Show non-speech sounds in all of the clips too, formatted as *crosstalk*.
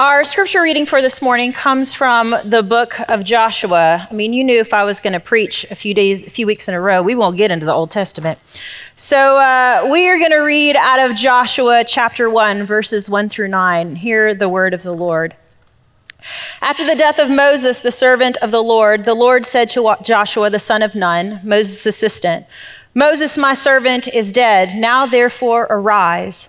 Our scripture reading for this morning comes from the book of Joshua. I mean, you knew if I was going to preach a few days, a few weeks in a row, we won't get into the Old Testament. So uh, we are going to read out of Joshua chapter 1, verses 1 through 9. Hear the word of the Lord. After the death of Moses, the servant of the Lord, the Lord said to Joshua, the son of Nun, Moses' assistant, Moses, my servant, is dead. Now therefore arise.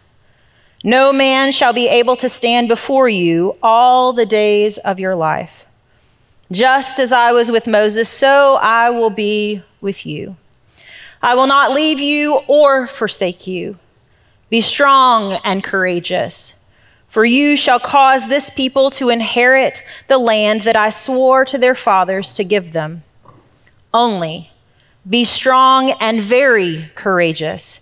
No man shall be able to stand before you all the days of your life. Just as I was with Moses, so I will be with you. I will not leave you or forsake you. Be strong and courageous, for you shall cause this people to inherit the land that I swore to their fathers to give them. Only be strong and very courageous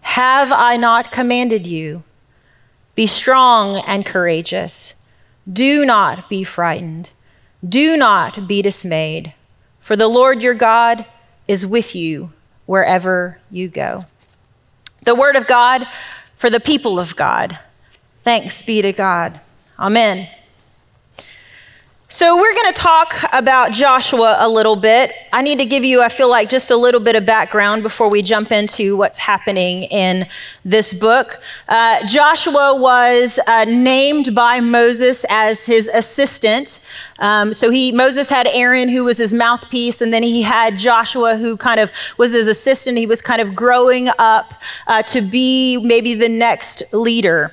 Have I not commanded you? Be strong and courageous. Do not be frightened. Do not be dismayed, for the Lord your God is with you wherever you go. The word of God for the people of God. Thanks be to God. Amen. So, we're going to talk about Joshua a little bit. I need to give you, I feel like, just a little bit of background before we jump into what's happening in this book. Uh, Joshua was uh, named by Moses as his assistant. Um, so he Moses had Aaron, who was his mouthpiece, and then he had Joshua, who kind of was his assistant. He was kind of growing up uh, to be maybe the next leader.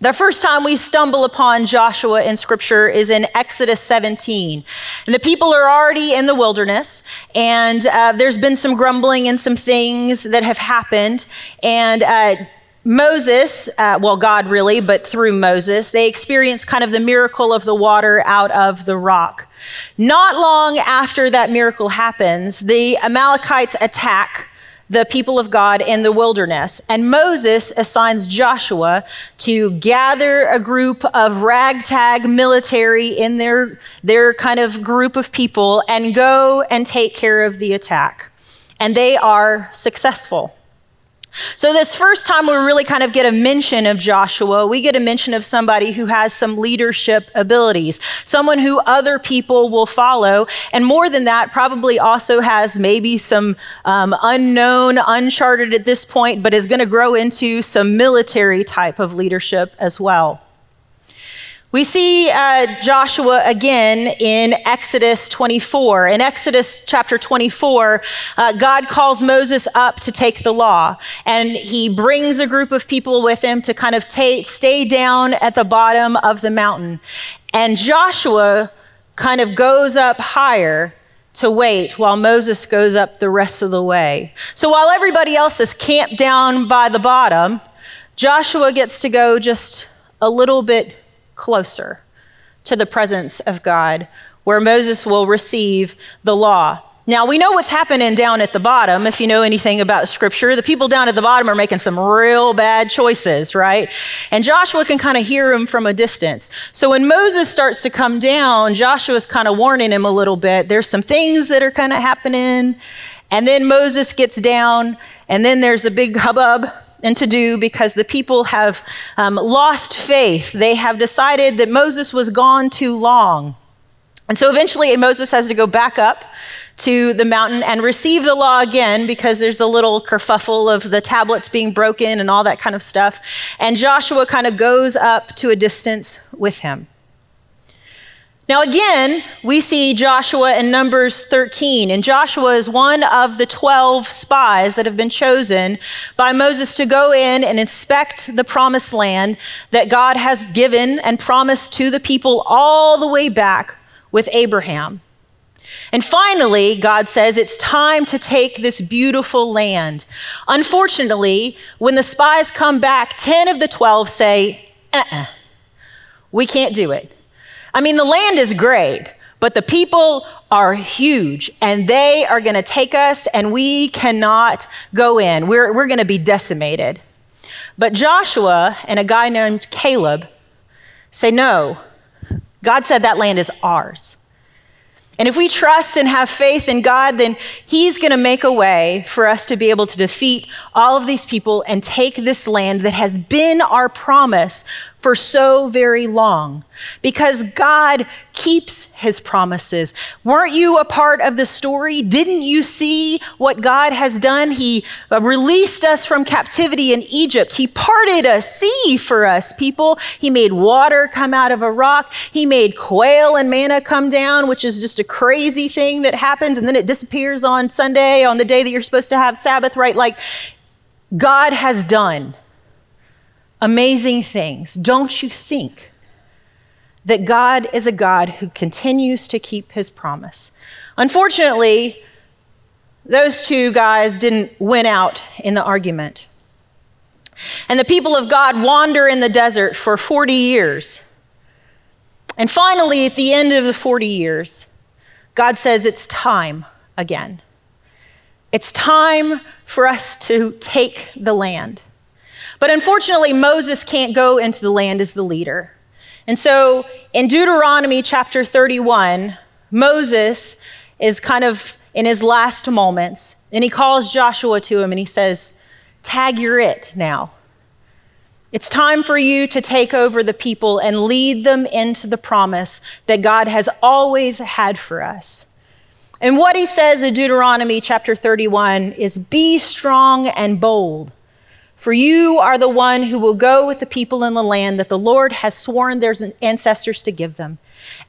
The first time we stumble upon Joshua in scripture is in Exodus 17. And the people are already in the wilderness, and uh, there's been some grumbling and some things that have happened. And uh, Moses, uh, well, God really, but through Moses, they experience kind of the miracle of the water out of the rock. Not long after that miracle happens, the Amalekites attack the people of God in the wilderness. And Moses assigns Joshua to gather a group of ragtag military in their, their kind of group of people and go and take care of the attack. And they are successful. So, this first time we really kind of get a mention of Joshua, we get a mention of somebody who has some leadership abilities, someone who other people will follow. And more than that, probably also has maybe some um, unknown, uncharted at this point, but is going to grow into some military type of leadership as well. We see uh, Joshua again in Exodus 24. In Exodus chapter 24, uh, God calls Moses up to take the law, and he brings a group of people with him to kind of stay down at the bottom of the mountain. And Joshua kind of goes up higher to wait while Moses goes up the rest of the way. So while everybody else is camped down by the bottom, Joshua gets to go just a little bit closer to the presence of God, where Moses will receive the law. Now, we know what's happening down at the bottom. If you know anything about scripture, the people down at the bottom are making some real bad choices, right? And Joshua can kind of hear them from a distance. So when Moses starts to come down, Joshua's kind of warning him a little bit. There's some things that are kind of happening. And then Moses gets down, and then there's a big hubbub and to do because the people have um, lost faith. They have decided that Moses was gone too long. And so eventually Moses has to go back up to the mountain and receive the law again because there's a little kerfuffle of the tablets being broken and all that kind of stuff. And Joshua kind of goes up to a distance with him. Now, again, we see Joshua in Numbers 13, and Joshua is one of the 12 spies that have been chosen by Moses to go in and inspect the promised land that God has given and promised to the people all the way back with Abraham. And finally, God says it's time to take this beautiful land. Unfortunately, when the spies come back, 10 of the 12 say, uh uh-uh, uh, we can't do it. I mean, the land is great, but the people are huge and they are going to take us and we cannot go in. We're, we're going to be decimated. But Joshua and a guy named Caleb say, No, God said that land is ours. And if we trust and have faith in God, then He's going to make a way for us to be able to defeat all of these people and take this land that has been our promise for so very long because God keeps his promises. Weren't you a part of the story? Didn't you see what God has done? He released us from captivity in Egypt. He parted a sea for us, people. He made water come out of a rock. He made quail and manna come down, which is just a crazy thing that happens and then it disappears on Sunday on the day that you're supposed to have Sabbath, right? Like God has done amazing things. Don't you think that God is a God who continues to keep his promise? Unfortunately, those two guys didn't win out in the argument. And the people of God wander in the desert for 40 years. And finally, at the end of the 40 years, God says it's time again. It's time for us to take the land. But unfortunately, Moses can't go into the land as the leader. And so in Deuteronomy chapter 31, Moses is kind of in his last moments, and he calls Joshua to him and he says, Tag your it now. It's time for you to take over the people and lead them into the promise that God has always had for us. And what he says in Deuteronomy chapter 31 is be strong and bold. For you are the one who will go with the people in the land that the Lord has sworn their ancestors to give them,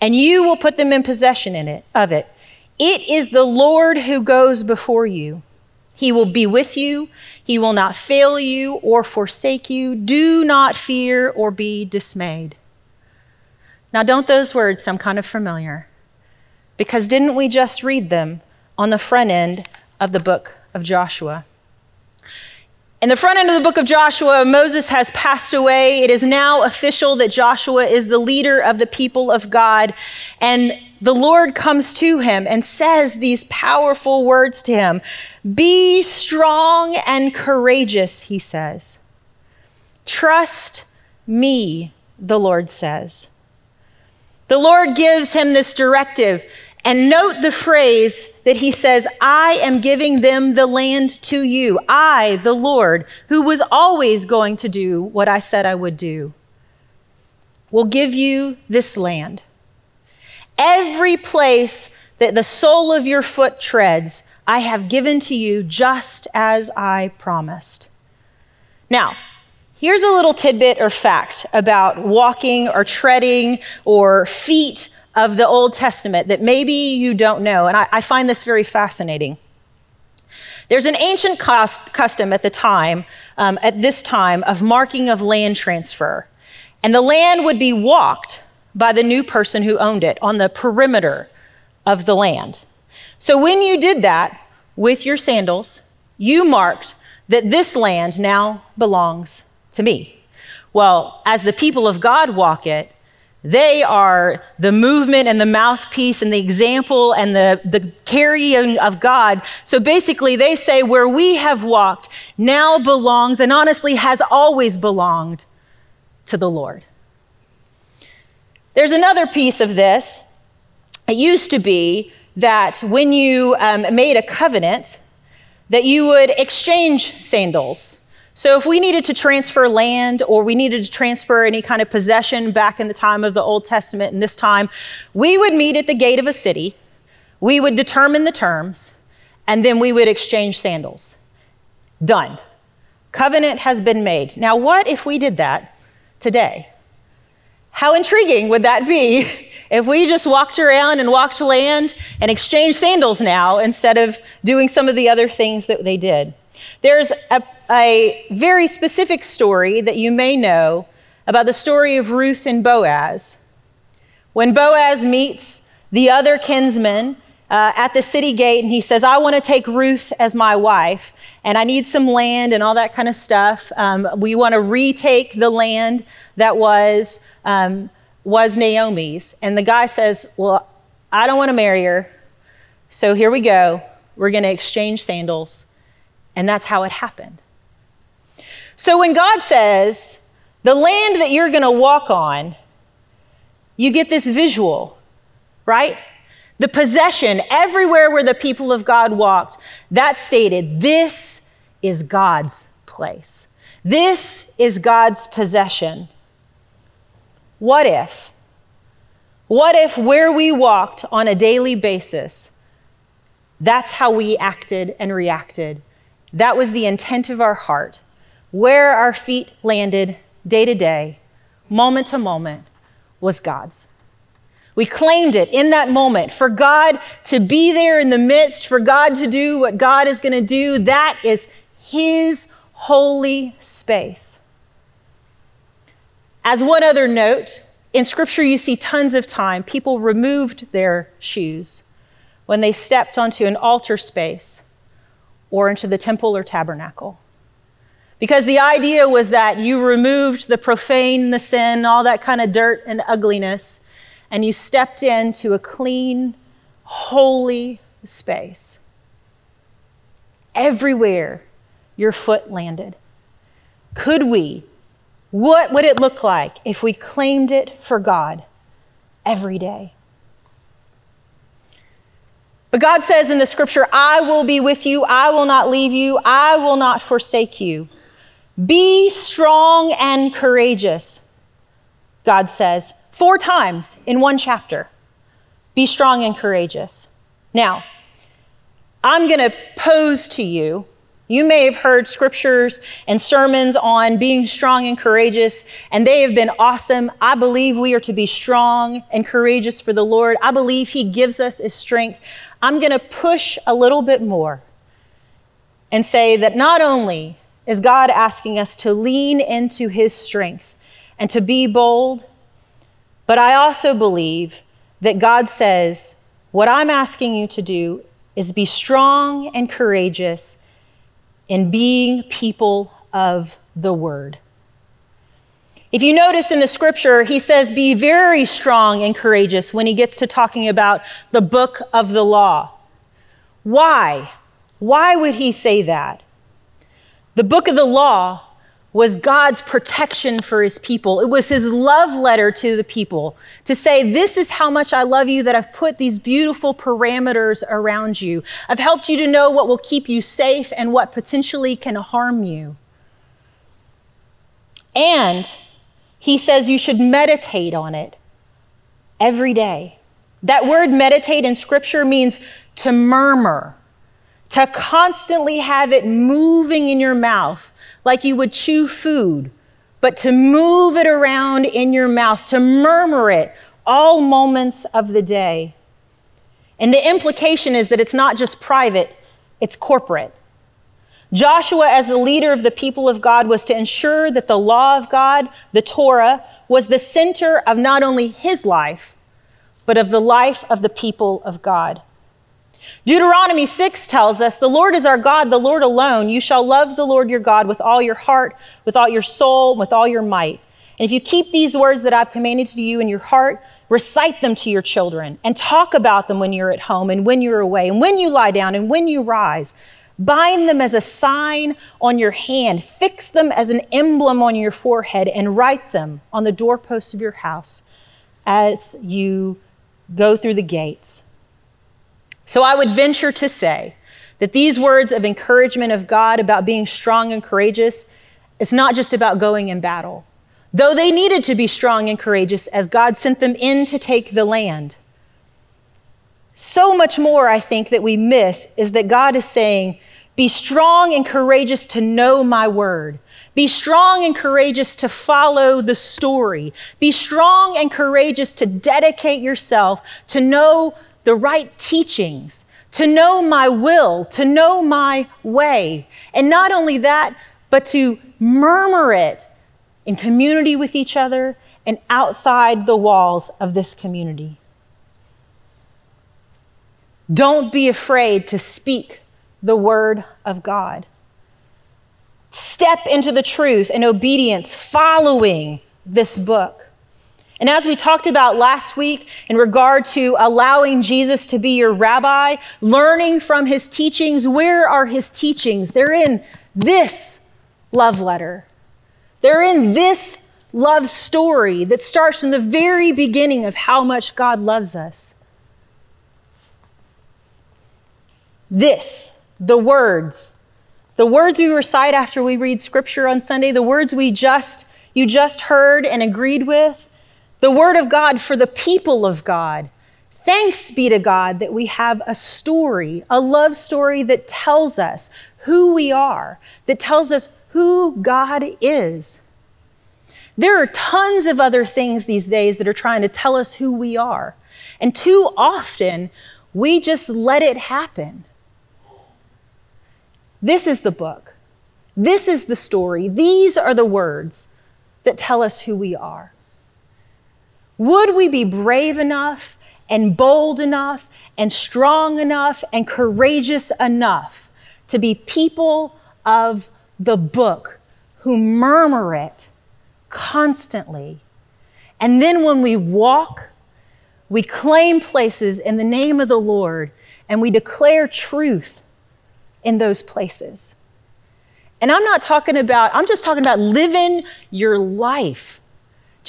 and you will put them in possession in it, of it. It is the Lord who goes before you. He will be with you. He will not fail you or forsake you. Do not fear or be dismayed. Now, don't those words sound kind of familiar? Because didn't we just read them on the front end of the book of Joshua? In the front end of the book of Joshua, Moses has passed away. It is now official that Joshua is the leader of the people of God. And the Lord comes to him and says these powerful words to him Be strong and courageous, he says. Trust me, the Lord says. The Lord gives him this directive and note the phrase that he says, I am giving them the land to you. I, the Lord, who was always going to do what I said I would do, will give you this land. Every place that the sole of your foot treads, I have given to you just as I promised. Now, here's a little tidbit or fact about walking or treading or feet of the Old Testament that maybe you don't know, and I, I find this very fascinating. There's an ancient cost, custom at the time, um, at this time, of marking of land transfer. And the land would be walked by the new person who owned it on the perimeter of the land. So when you did that with your sandals, you marked that this land now belongs to me. Well, as the people of God walk it, they are the movement and the mouthpiece and the example and the, the carrying of God. So basically, they say where we have walked now belongs and honestly has always belonged to the Lord. There's another piece of this. It used to be that when you um, made a covenant, that you would exchange sandals so, if we needed to transfer land or we needed to transfer any kind of possession back in the time of the Old Testament and this time, we would meet at the gate of a city, we would determine the terms, and then we would exchange sandals. Done. Covenant has been made. Now, what if we did that today? How intriguing would that be *laughs* if we just walked around and walked land and exchanged sandals now instead of doing some of the other things that they did. There's a, a very specific story that you may know about the story of Ruth and Boaz. When Boaz meets the other kinsman uh, at the city gate and he says, I want to take Ruth as my wife and I need some land and all that kind of stuff. Um, we want to retake the land that was, um, was Naomi's. And the guy says, Well, I don't want to marry her. So here we go. We're going to exchange sandals. And that's how it happened. So when God says, the land that you're going to walk on, you get this visual, right? The possession, everywhere where the people of God walked, that stated, this is God's place. This is God's possession. What if? What if where we walked on a daily basis, that's how we acted and reacted? That was the intent of our heart. Where our feet landed day to day, moment to moment, was God's. We claimed it in that moment. For God to be there in the midst, for God to do what God is going to do, that is His holy space. As one other note, in Scripture, you see tons of time people removed their shoes when they stepped onto an altar space or into the temple or tabernacle. Because the idea was that you removed the profane, the sin, all that kind of dirt and ugliness, and you stepped into a clean, holy space. Everywhere your foot landed. Could we? What would it look like if we claimed it for God every day? But God says in the scripture, I will be with you, I will not leave you, I will not forsake you. Be strong and courageous, God says four times in one chapter. Be strong and courageous. Now, I'm going to pose to you. You may have heard scriptures and sermons on being strong and courageous, and they have been awesome. I believe we are to be strong and courageous for the Lord. I believe He gives us His strength. I'm going to push a little bit more and say that not only is God asking us to lean into His strength and to be bold but I also believe that God says, What I'm asking you to do is be strong and courageous in being people of the word. If you notice in the scripture, he says, Be very strong and courageous when he gets to talking about the book of the law. Why? Why would he say that? The book of the law was God's protection for his people. It was his love letter to the people to say, This is how much I love you, that I've put these beautiful parameters around you. I've helped you to know what will keep you safe and what potentially can harm you. And he says you should meditate on it every day. That word meditate in scripture means to murmur, to constantly have it moving in your mouth like you would chew food, but to move it around in your mouth, to murmur it all moments of the day. And the implication is that it's not just private, it's corporate. Joshua, as the leader of the people of God, was to ensure that the law of God, the Torah, was the center of not only his life, but of the life of the people of God. Deuteronomy 6 tells us, The Lord is our God, the Lord alone. You shall love the Lord your God with all your heart, with all your soul, with all your might. And if you keep these words that I've commanded to you in your heart, recite them to your children and talk about them when you're at home and when you're away and when you lie down and when you rise. Bind them as a sign on your hand, fix them as an emblem on your forehead, and write them on the doorposts of your house as you go through the gates. So I would venture to say that these words of encouragement of God about being strong and courageous, it's not just about going in battle. Though they needed to be strong and courageous as God sent them in to take the land. So much more, I think, that we miss is that God is saying, Be strong and courageous to know my word. Be strong and courageous to follow the story. Be strong and courageous to dedicate yourself to know the right teachings, to know my will, to know my way. And not only that, but to murmur it in community with each other and outside the walls of this community. Don't be afraid to speak the word of God. Step into the truth and obedience following this book. And as we talked about last week in regard to allowing Jesus to be your rabbi, learning from his teachings, where are his teachings? They're in this love letter. They're in this love story that starts from the very beginning of how much God loves us. This, the words, the words we recite after we read scripture on Sunday, the words we just you just heard and agreed with, the word of God for the people of God. Thanks be to God that we have a story, a love story that tells us who we are, that tells us who God is. There are tons of other things these days that are trying to tell us who we are. And too often, we just let it happen. This is the book. This is the story. These are the words that tell us who we are. Would we be brave enough and bold enough and strong enough and courageous enough to be people of the book who murmur it constantly? And then when we walk, we claim places in the name of the Lord and we declare truth in those places. And I'm not talking about, I'm just talking about living your life.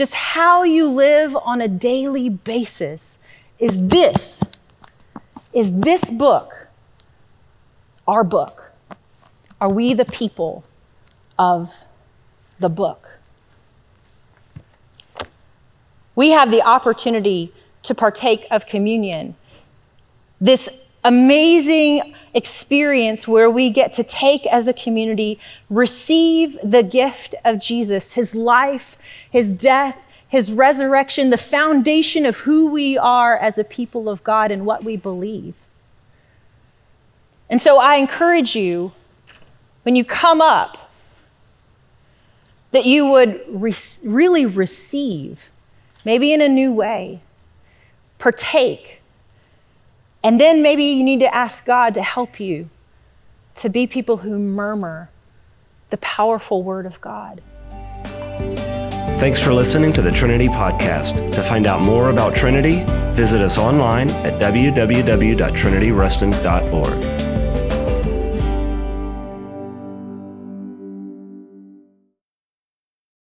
Just how you live on a daily basis. Is this, is this book our book? Are we the people of the book? We have the opportunity to partake of communion. This amazing experience where we get to take as a community, receive the gift of Jesus, his life, his death, his resurrection, the foundation of who we are as a people of God and what we believe. And so I encourage you, when you come up, that you would re- really receive, maybe in a new way, partake and then maybe you need to ask God to help you to be people who murmur the powerful word of God. Thanks for listening to the Trinity Podcast. To find out more about Trinity, visit us online at www.trinityruston.org.